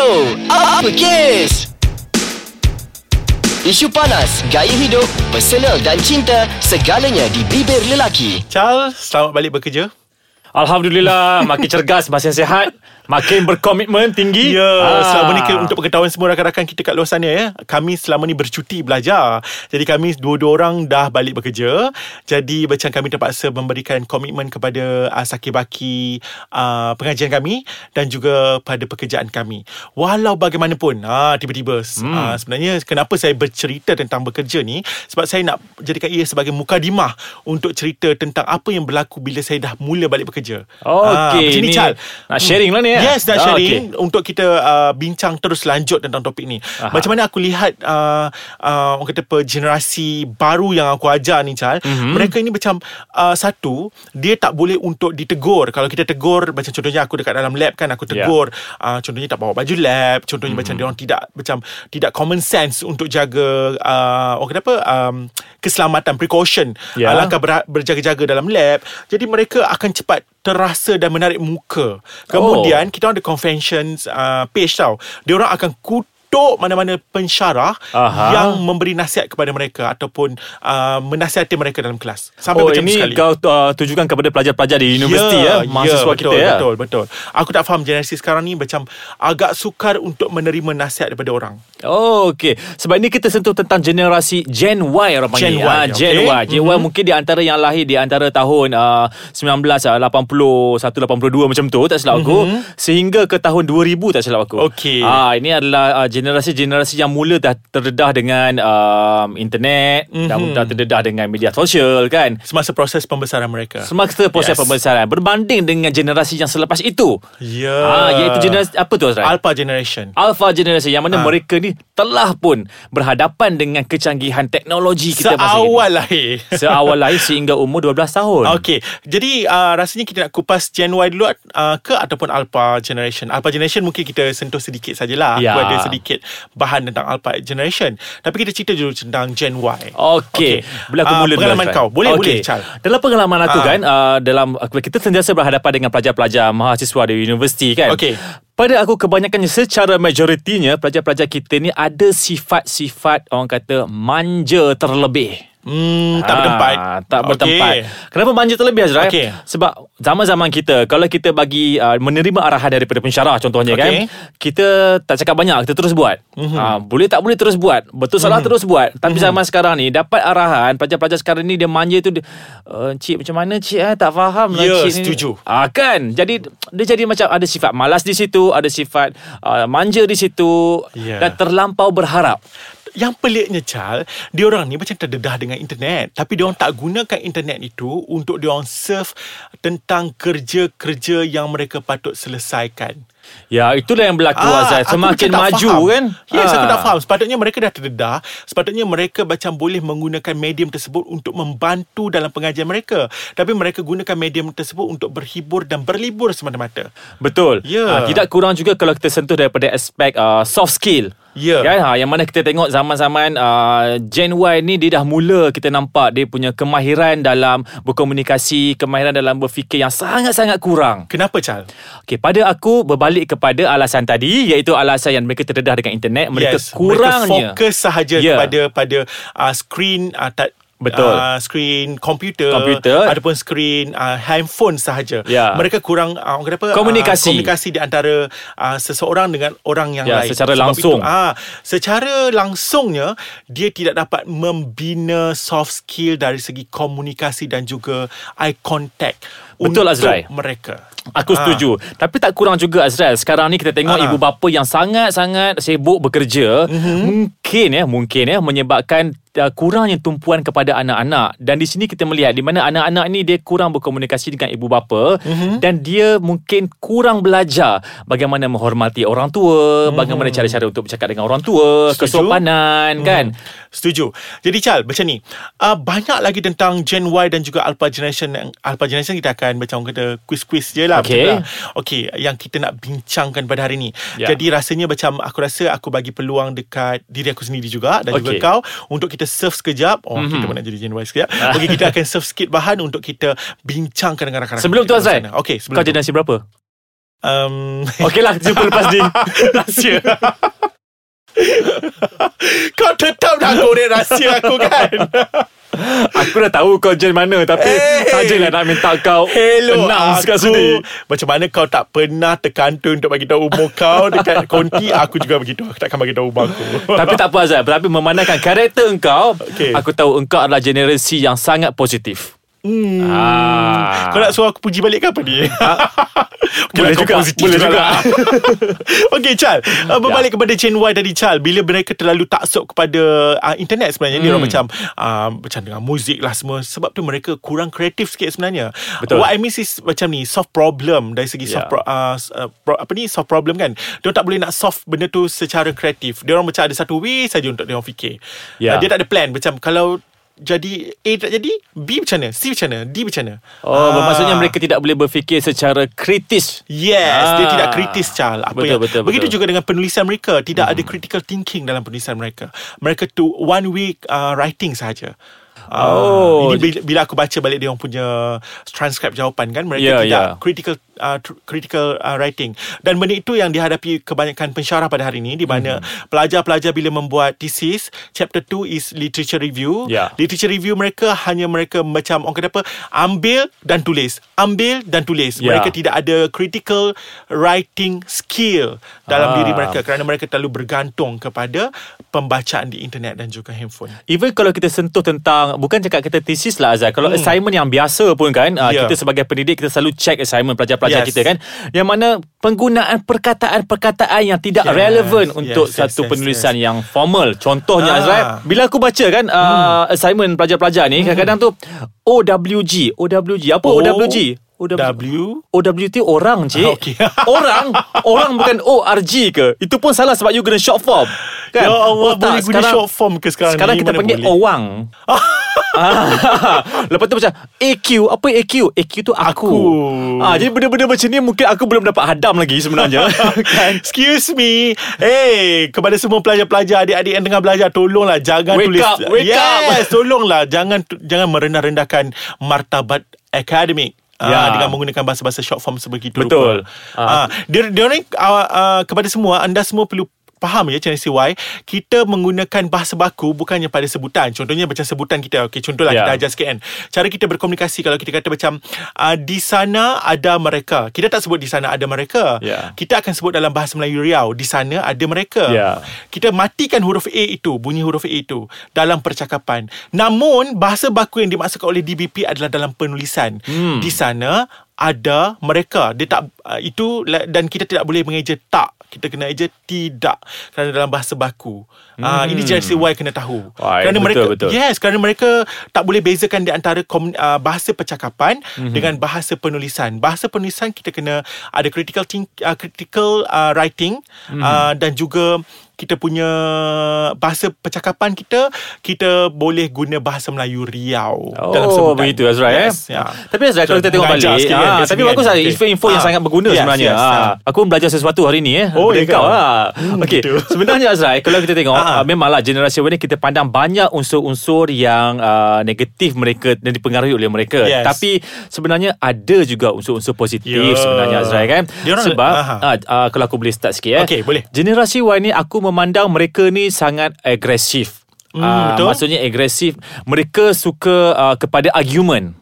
Bro, apa kes? Isu panas, gaya hidup, personal dan cinta, segalanya di bibir lelaki. Charles, selamat balik bekerja. Alhamdulillah Makin cergas Makin sihat Makin berkomitmen tinggi Ya, Ah. selama ni untuk pengetahuan semua rakan-rakan kita kat luar sana ya, kami selama ni bercuti belajar. Jadi kami dua-dua orang dah balik bekerja. Jadi macam kami terpaksa memberikan komitmen kepada uh, sakit-baki uh, pengajian kami dan juga pada pekerjaan kami. Walau bagaimanapun, ah tiba-tiba hmm. uh, sebenarnya kenapa saya bercerita tentang bekerja ni sebab saya nak jadikan ia sebagai mukadimah untuk cerita tentang apa yang berlaku bila saya dah mula balik bekerja. Ah, Okey, macam ni ni Chal. nak sharing lah ni, ya? Yes, nak Ah, sharing untuk kita uh, bincang terus lanjut tentang topik ni. Aha. Macam mana aku lihat uh, uh, orang kata apa generasi baru yang aku ajar ni Chal, Mhm. mm-hmm. mereka ini macam uh, satu dia tak boleh untuk ditegur. Kalau kita tegur macam contohnya aku dekat dalam lab kan aku Ya. tegur uh, contohnya tak bawa baju lab, contohnya Mhm. mm-hmm. macam dia orang tidak macam tidak common sense untuk jaga uh, orang kata apa um, keselamatan precaution Ya. uh, langkah ber, berjaga-jaga dalam lab. Jadi mereka akan cepat terasa dan menarik muka. Kemudian oh. kita ada conventions uh, page tau. Dia orang akan kutuk mana-mana pensyarah Aha. yang memberi nasihat kepada mereka ataupun uh, menasihati mereka dalam kelas. Sampai Oh macam ini sekali. kau uh, tujukan kepada pelajar-pelajar di universiti ya, Mahasiswa betul, kita ya Betul, betul. Aku tak faham generasi sekarang ni macam agak sukar untuk menerima nasihat daripada orang. Oh, okey. Sebab ini kita sentuh tentang generasi Gen Y orang panggil. Gen Y, Ah, Gen okey. Y. Gen Y mungkin di antara yang lahir di antara tahun uh, 1981 82 macam tu tak silap aku sehingga ke tahun 2000 tak silap aku. Okey. Ah ini adalah uh, generasi-generasi yang mula dah terdedah dengan um, internet dan dah terdedah dengan media sosial kan. Semasa proses pembesaran mereka. Semasa proses Yes. pembesaran berbanding dengan generasi yang selepas itu. Ya. Ah iaitu generasi apa tu Azrai? Alpha generation. Alpha generation yang mana Ah. mereka ni telah pun berhadapan dengan kecanggihan teknologi kita masa ini. Seawal lahir. Seawal lahir sehingga umur 12 tahun. Okey, jadi uh, rasanya kita nak kupas Gen Y dulu uh, ke ataupun Alpha Generation. Alpha Generation mungkin kita sentuh sedikit sajalah. Ya. Aku ada sedikit bahan tentang Alpha Generation. Tapi kita cerita dulu tentang Gen Y. Okey, bila aku Ah, mula dulu, Pengalaman Azrai. kau. Boleh, Okey. boleh, Chal. Dalam pengalaman aku Ah. kan uh, dalam kita sentiasa berhadapan dengan pelajar-pelajar mahasiswa di universiti kan. Okey. Pada aku kebanyakannya secara majoritinya pelajar-pelajar kita ni ada sifat-sifat orang kata manja terlebih. Hmm, tak Ah, bertempat. Tak bertempat. Okey. Kenapa manja terlebih Azrael? Okey. Sebab zaman-zaman kita kalau kita bagi uh, menerima arahan daripada pensyarah contohnya Okey. kan, kita tak cakap banyak, kita terus buat. Mhm. Mm-hmm. Uh, boleh tak boleh terus buat. Betul salah terus buat. Tapi zaman sekarang ni dapat arahan pelajar-pelajar sekarang ni dia manja tu dia, uh, cik macam mana cik eh tak faham lah Ya, cik ni." setuju. Ah kan. Jadi dia jadi macam ada sifat malas di situ, ada sifat uh, manja di situ Ya. dan terlampau berharap. Yang peliknya Chal Dia orang ni macam terdedah dengan internet Tapi dia orang tak gunakan internet itu Untuk dia orang serve Tentang kerja-kerja Yang mereka patut selesaikan Ya, itulah yang berlaku ah, aku Semakin maju faham. kan. Yes, aku Ah. tak faham. Sepatutnya mereka dah terdedah. Sepatutnya mereka macam boleh menggunakan medium tersebut untuk membantu dalam pengajian mereka. Tapi mereka gunakan medium tersebut untuk berhibur dan berlibur semata-mata. Betul. Ya. Ah, tidak kurang juga kalau kita sentuh daripada aspek uh, soft skill. Ya. Kan? Ha, yang mana kita tengok zaman-zaman uh, Gen Y ni dia dah mula kita nampak dia punya kemahiran dalam berkomunikasi, kemahiran dalam berfikir yang sangat-sangat kurang. Kenapa, Chal? Okey, pada aku berbalik kepada alasan tadi iaitu alasan yang mereka terdedah dengan internet, mereka yes, kurangnya Mereka fokus sahaja Ya. kepada pada uh, screen uh, ta- Betul. Uh, screen komputer, Komputer. ataupun screen uh, handphone sahaja. Ya. Mereka kurang uh, orang kata apa? Komunikasi. Uh, komunikasi di antara uh, seseorang dengan orang yang Ya, lain. secara Sebab langsung. Itu, ah, secara langsungnya dia tidak dapat membina soft skill dari segi komunikasi dan juga eye contact. Betul, untuk Azrai. mereka. Aku Ah. setuju. Tapi tak kurang juga Azrael. Sekarang ni kita tengok Ah. ibu bapa yang sangat-sangat sibuk bekerja, mm-hmm. mungkin ya, mungkin ya menyebabkan uh, kurangnya tumpuan kepada anak-anak. Dan di sini kita melihat di mana anak-anak ni dia kurang berkomunikasi dengan ibu bapa mm-hmm. dan dia mungkin kurang belajar bagaimana menghormati orang tua, mm-hmm. bagaimana cara-cara untuk bercakap dengan orang tua, Setuju. kesopanan kan. Setuju. Jadi Chal, macam ni. Uh, banyak lagi tentang Gen Y dan juga Alpha Generation. Alpha Generation kita akan macam kata quiz-quiz je lah. Tak? Okey, yang kita nak bincangkan pada hari ni. Ya. Jadi rasanya macam aku rasa aku bagi peluang dekat diri aku sendiri juga dan juga Okey. kau untuk kita surf sekejap. Oh, mm-hmm. kita pun nak jadi Gen Y sekejap. Okey, kita akan surf sikit bahan untuk kita bincangkan dengan rakan-rakan. Sebelum tu sana. Okey, sebelum Kau tu. generasi berapa? um, Okey lah Jumpa lepas ni Rahsia Kau tetap nak goreng rahsia aku kan Aku dah tahu kau jen mana Tapi Eh. Sajalah nak minta kau Hello Announce kat sini Macam mana kau tak pernah terkantun Untuk bagi tahu umur kau Dekat konti? Aku juga begitu Aku takkan bagi tahu umur aku. Tapi tak apa Azal Tapi memandangkan karakter engkau Okey. Aku tahu engkau adalah generasi yang sangat positif hmm. Ah. Kau nak suruh aku puji balik ke apa ni okay, Boleh lah, kau juga, boleh juga. lah. Okay Chal uh, Berbalik kepada Gen Y tadi Chal Bila mereka terlalu taksub kepada uh, Internet sebenarnya Dia orang macam uh, Macam dengan muzik lah semua Sebab tu mereka kurang kreatif sikit sebenarnya Betul. What I mean is Macam ni Soft problem Dari segi soft Ya. pro, uh, uh, pro, Apa ni Soft problem kan Dia tak boleh nak solve Benda tu secara kreatif Dia orang macam ada satu way saja Untuk dia orang fikir Ya. uh, Dia tak ada plan Macam kalau jadi A tak jadi B macam mana C macam mana D macam mana Oh Ah. bermaksudnya mereka tidak boleh berfikir secara kritis Yes, ah. dia Ah. tidak kritis Chal. Apa Betul, yang, betul, begitu betul. juga dengan penulisan mereka, tidak ada critical thinking dalam penulisan mereka. Mereka tu one week uh, writing saja. Oh. ini bila, bila aku baca balik dia orang punya transcript jawapan kan mereka Ya, tidak ya. critical uh, critical uh, writing dan benda itu yang dihadapi kebanyakan pensyarah pada hari ini di mana Mhm. pelajar-pelajar bila membuat thesis chapter 2 is literature review Ya. literature review mereka hanya mereka macam orang kata apa ambil dan tulis ambil dan tulis Ya. mereka tidak ada critical writing skill dalam Ah. diri mereka kerana mereka terlalu bergantung kepada pembacaan di internet dan juga handphone Even kalau kita sentuh tentang Bukan cakap kita thesis lah Azhar Kalau hmm. assignment yang biasa pun kan uh, Ya. Kita sebagai pendidik Kita selalu check assignment pelajar-pelajar Yes. kita kan Yang mana Penggunaan perkataan-perkataan Yang tidak Yes. relevan Untuk Yes, satu yes, yes, penulisan yang formal Contohnya Ah. Hmm. Azhar Bila aku baca kan uh, Assignment pelajar-pelajar ni Kadang-kadang tu OWG OWG Apa O- OWG W OWT orang cik Ah, okey. Orang Orang bukan ORG ke Itu pun salah sebab you guna short form kan? Ya Allah Oh, tak, boleh guna short form ke sekarang Sekarang ni? kita panggil boleh? Owang ah, Lepas tu macam AQ Apa AQ? AQ tu aku, Aku. Ah, Jadi benda-benda macam ni Mungkin aku belum dapat hadam lagi sebenarnya kan? Excuse me Hey Kepada semua pelajar-pelajar Adik-adik yang tengah belajar Tolonglah Jangan Wake tulis up, wake yes, up. Tolonglah Jangan jangan merendah-rendahkan Martabat akademik Ya. dengan menggunakan bahasa-bahasa short form sebegitu Betul. rupa. Ah, dia dia ni uh, uh, kepada semua anda semua perlu faham ya Channel CY kita menggunakan bahasa baku bukannya pada sebutan. Contohnya macam sebutan kita. Okey contohlah Ya. kita ajar sikit kan. Cara kita berkomunikasi kalau kita kata macam uh, di sana ada mereka. Kita tak sebut di sana ada mereka. Ya. kita akan sebut dalam bahasa Melayu Riau di sana ada mereka. Ya. kita matikan huruf A itu bunyi huruf A itu dalam percakapan. Namun bahasa baku yang dimaksudkan oleh DBP adalah dalam penulisan. Hmm. di sana ada mereka dia tak uh, itu dan kita tidak boleh mengeja tak kita kena eja tidak kerana dalam bahasa baku hmm. uh, ini generasi Y kena tahu Wah, kerana betul, mereka betul. yes kerana mereka tak boleh bezakan di antara komun, uh, bahasa percakapan Mhm. mm-hmm. dengan bahasa penulisan bahasa penulisan kita kena ada critical think, uh, critical uh, writing Mhm. mm-hmm. uh, dan juga kita punya bahasa percakapan kita kita boleh guna bahasa Melayu Riau Oh dalam sebutan begitu Azrai yes, eh. ya. Tapi Azrai kalau kita tengok balik sikit kan ah, kat Tapi bagus kan. lah Okay. Info-info yang Ah. sangat berguna Yes, sebenarnya yes, ah. Aku pun belajar sesuatu hari ni eh Oh, ya kau lah Hmm, gitu. Sebenarnya Azrai Kalau kita tengok ah, Memanglah generasi Y ni Kita pandang banyak unsur-unsur Yang ah, negatif mereka Dan dipengaruhi oleh mereka Yes. Tapi Sebenarnya ada juga Unsur-unsur positif Ya. Sebenarnya Azrai kan Diorang- Sebab ah, ah, Kalau aku boleh start sikit eh Okey, boleh. Generasi Y ni Aku memandang mereka ni Sangat agresif Hmm, Ah, betul. Maksudnya agresif Mereka suka uh, Kepada argument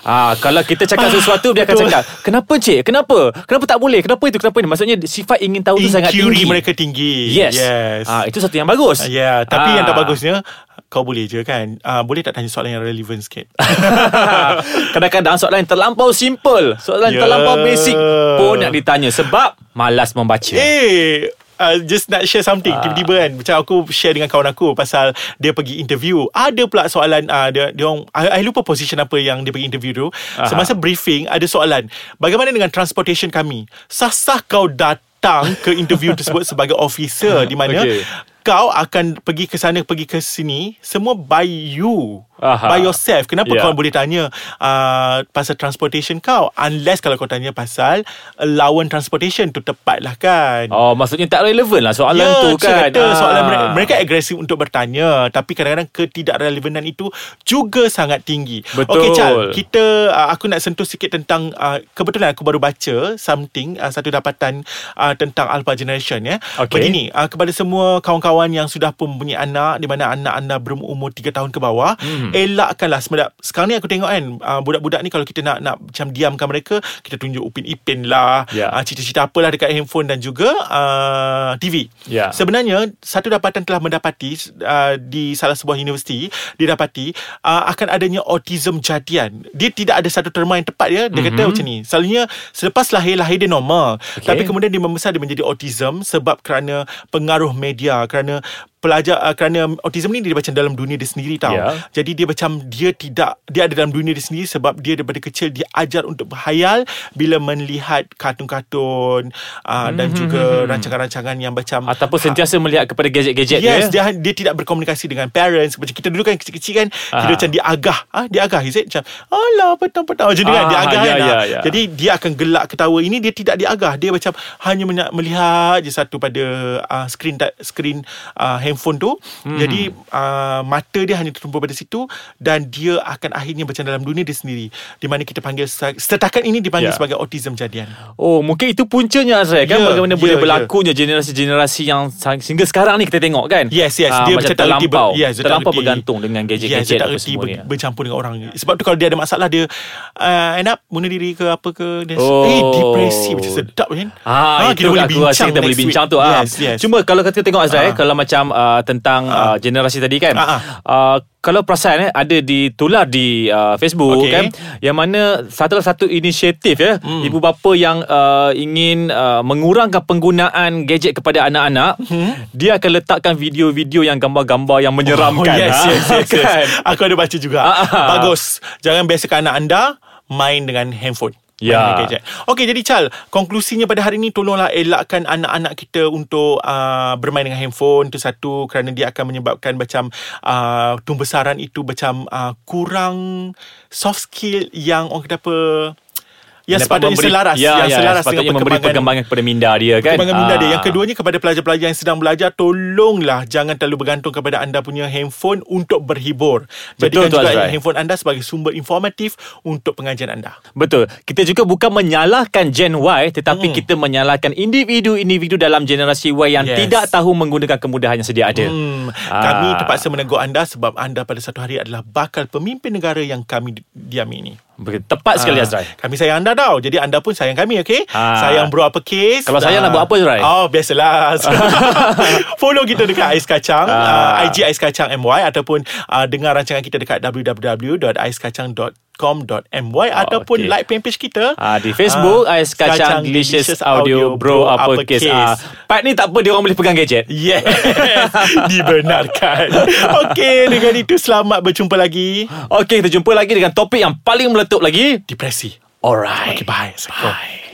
Ah, kalau kita cakap sesuatu dia akan cakap, "Kenapa cik? Kenapa? Kenapa tak boleh? Kenapa itu? Kenapa ini?" Maksudnya sifat ingin tahu tu sangat Inquiry tinggi. mereka tinggi Yes. yes. Ah, itu satu yang bagus. Ya, yeah, tapi Ah. yang tak bagusnya kau boleh je kan. Uh, boleh tak tanya soalan yang relevan sikit? Kadang-kadang soalan yang terlampau simple, soalan Ya. terlampau basic pun nak ditanya sebab malas membaca. eh, uh, just nak share something Ah. tiba-tiba kan macam aku share dengan kawan aku pasal dia pergi interview ada pula soalan uh, dia dia orang I, I lupa position apa yang dia pergi interview tu Aha. semasa briefing ada soalan bagaimana dengan transportation kami sah-sah kau datang ke interview tersebut sebagai officer di mana Okay. kau akan pergi ke sana pergi ke sini semua by you Aha. by yourself. Kenapa Ya. kau boleh tanya uh, pasal transportation kau? Unless kalau kau tanya pasal allowance transportation tu tepat lah kan. Oh, maksudnya tak relevan lah soalan ya, tu kan. Kata, soalan Ah. mereka, mereka agresif untuk bertanya tapi kadang-kadang ketidakrelevanan itu juga sangat tinggi. Betul. Okey Chal, kita uh, aku nak sentuh sikit tentang uh, kebetulan aku baru baca something uh, satu dapatan uh, tentang alpha generation ya. Okey. Begini, uh, kepada semua kawan-kawan yang sudah pun mempunyai anak di mana anak anda berumur 3 tahun ke bawah, Hmm. Elakkanlah sebenarnya sekarang ni aku tengok kan uh, budak-budak ni kalau kita nak nak macam diamkan mereka, kita tunjuk Upin Ipin lah, Ya. uh, cerita-cerita apalah dekat handphone dan juga uh, TV. Ya. Sebenarnya satu dapatan telah mendapati uh, di salah sebuah universiti didapati uh, akan adanya autism jadian. Dia tidak ada satu terma yang tepat ya. Dia mm-hmm. kata macam ni. Selalunya selepas lahir lahir dia normal. Okay. Tapi kemudian dia membesar dia menjadi autism sebab kerana pengaruh media, kerana pelajar uh, kerana autism ni dia macam dalam dunia dia sendiri tau. Ya. Jadi dia macam dia tidak dia ada dalam dunia dia sendiri sebab dia daripada kecil diajar untuk berhayal bila melihat kartun-kartun uh, dan juga rancangan-rancangan yang macam Ataupun sentiasa melihat kepada gadget-gadget Yes, ya. dia dia tidak berkomunikasi dengan parents. Macam kita dulu kan kecil-kecil kan, Aha. kita macam diagah. Ah, diagah is it? Macam, alah petang-petang. Macam tu kan, Ah, diagah ya, kan. ya, Ah. ya. Jadi dia akan gelak ketawa. Ini dia tidak diagah. Dia macam hanya melihat je satu pada uh, screen screen uh, handphone tu. Hmm. Jadi uh, mata dia hanya tertumpu pada situ dan dia akan akhirnya macam dalam dunia dia sendiri. Di mana kita panggil setakat ini dipanggil Ya. sebagai autism jadian. Oh, mungkin itu puncanya Azrael kan Ya, bagaimana ya, boleh ya. berlakunya generasi-generasi yang sehingga sekarang ni kita tengok kan. Yes, yes. Ah, dia macam tak terlampau. ber- yes, tak terlampau reti- bergantung dengan Yes, gadget-gadget dia tak reti ber, bercampur dengan orang. Sebab tu kalau dia ada masalah dia uh, end up bunuh diri ke apa ke dia Oh. eh depresi macam sedap kan. Ah, itu aku rasa kita boleh bincang tu ah. Yes, yes. Cuma kalau kita tengok Azrael Ah. kalau macam uh, tentang uh, generasi tadi kan. Ah. Uh, kalau perasan eh ada ditular di uh, Facebook Okey. kan yang mana salah satu inisiatif ya Hmm. ibu bapa yang uh, ingin uh, mengurangkan penggunaan gadget kepada anak-anak Hmm. dia akan letakkan video-video yang gambar-gambar yang menyeramkan Oh, yes, ah. yes, yes, yes. kan Aku ada baca juga. Bagus. Jangan biasakan anak anda main dengan handphone. Ya. gadget. Okey, jadi Chal, konklusinya pada hari ini tolonglah elakkan anak-anak kita untuk uh, bermain dengan handphone. Itu satu kerana dia akan menyebabkan macam uh, tumbesaran itu macam uh, kurang soft skill yang orang kata apa yang sepatutnya memberi- selaras ya, yang ya, selaras sepatutnya dengan memberi perkembangan kepada minda dia kan Perkembangan minda dia. Ah. Yang keduanya kepada pelajar-pelajar yang sedang belajar, tolonglah jangan terlalu bergantung kepada anda punya handphone untuk berhibur. Betul Jadikan juga Azrai. handphone anda sebagai sumber informatif untuk pengajian anda. Betul. Kita juga bukan menyalahkan Gen Y tetapi Hmm. kita menyalahkan individu-individu dalam generasi Y yang Yes. tidak tahu menggunakan kemudahan yang sedia ada. Hmm, Ah. Kami terpaksa menegur anda sebab anda pada satu hari adalah bakal pemimpin negara yang kami di- diami ini. Betul. Tepat sekali Ah, Azrai. Kami sayang anda tau. Jadi anda pun sayang kami, okay? Ah. Sayang bro apa kes. Kalau sayang nak buat apa, Azrai? Oh, biasalah. Follow kita dekat Ais Kacang. Ah. Uh, IG Ais Kacang MY ataupun uh, dengar rancangan kita dekat www.aiskacang.com.my ataupun okey. like page kita. Ah di Facebook Ah, Ais Kacang Delicious Audio Bro apa kes. Ah, part ni tak apa dia orang boleh pegang gadget. Yes Dibenarkan Okay Dengan itu selamat berjumpa lagi Okey kita jumpa lagi dengan topik yang paling meletup lagi. Depresi Alright. Okay bye Assalamualaikum Bye.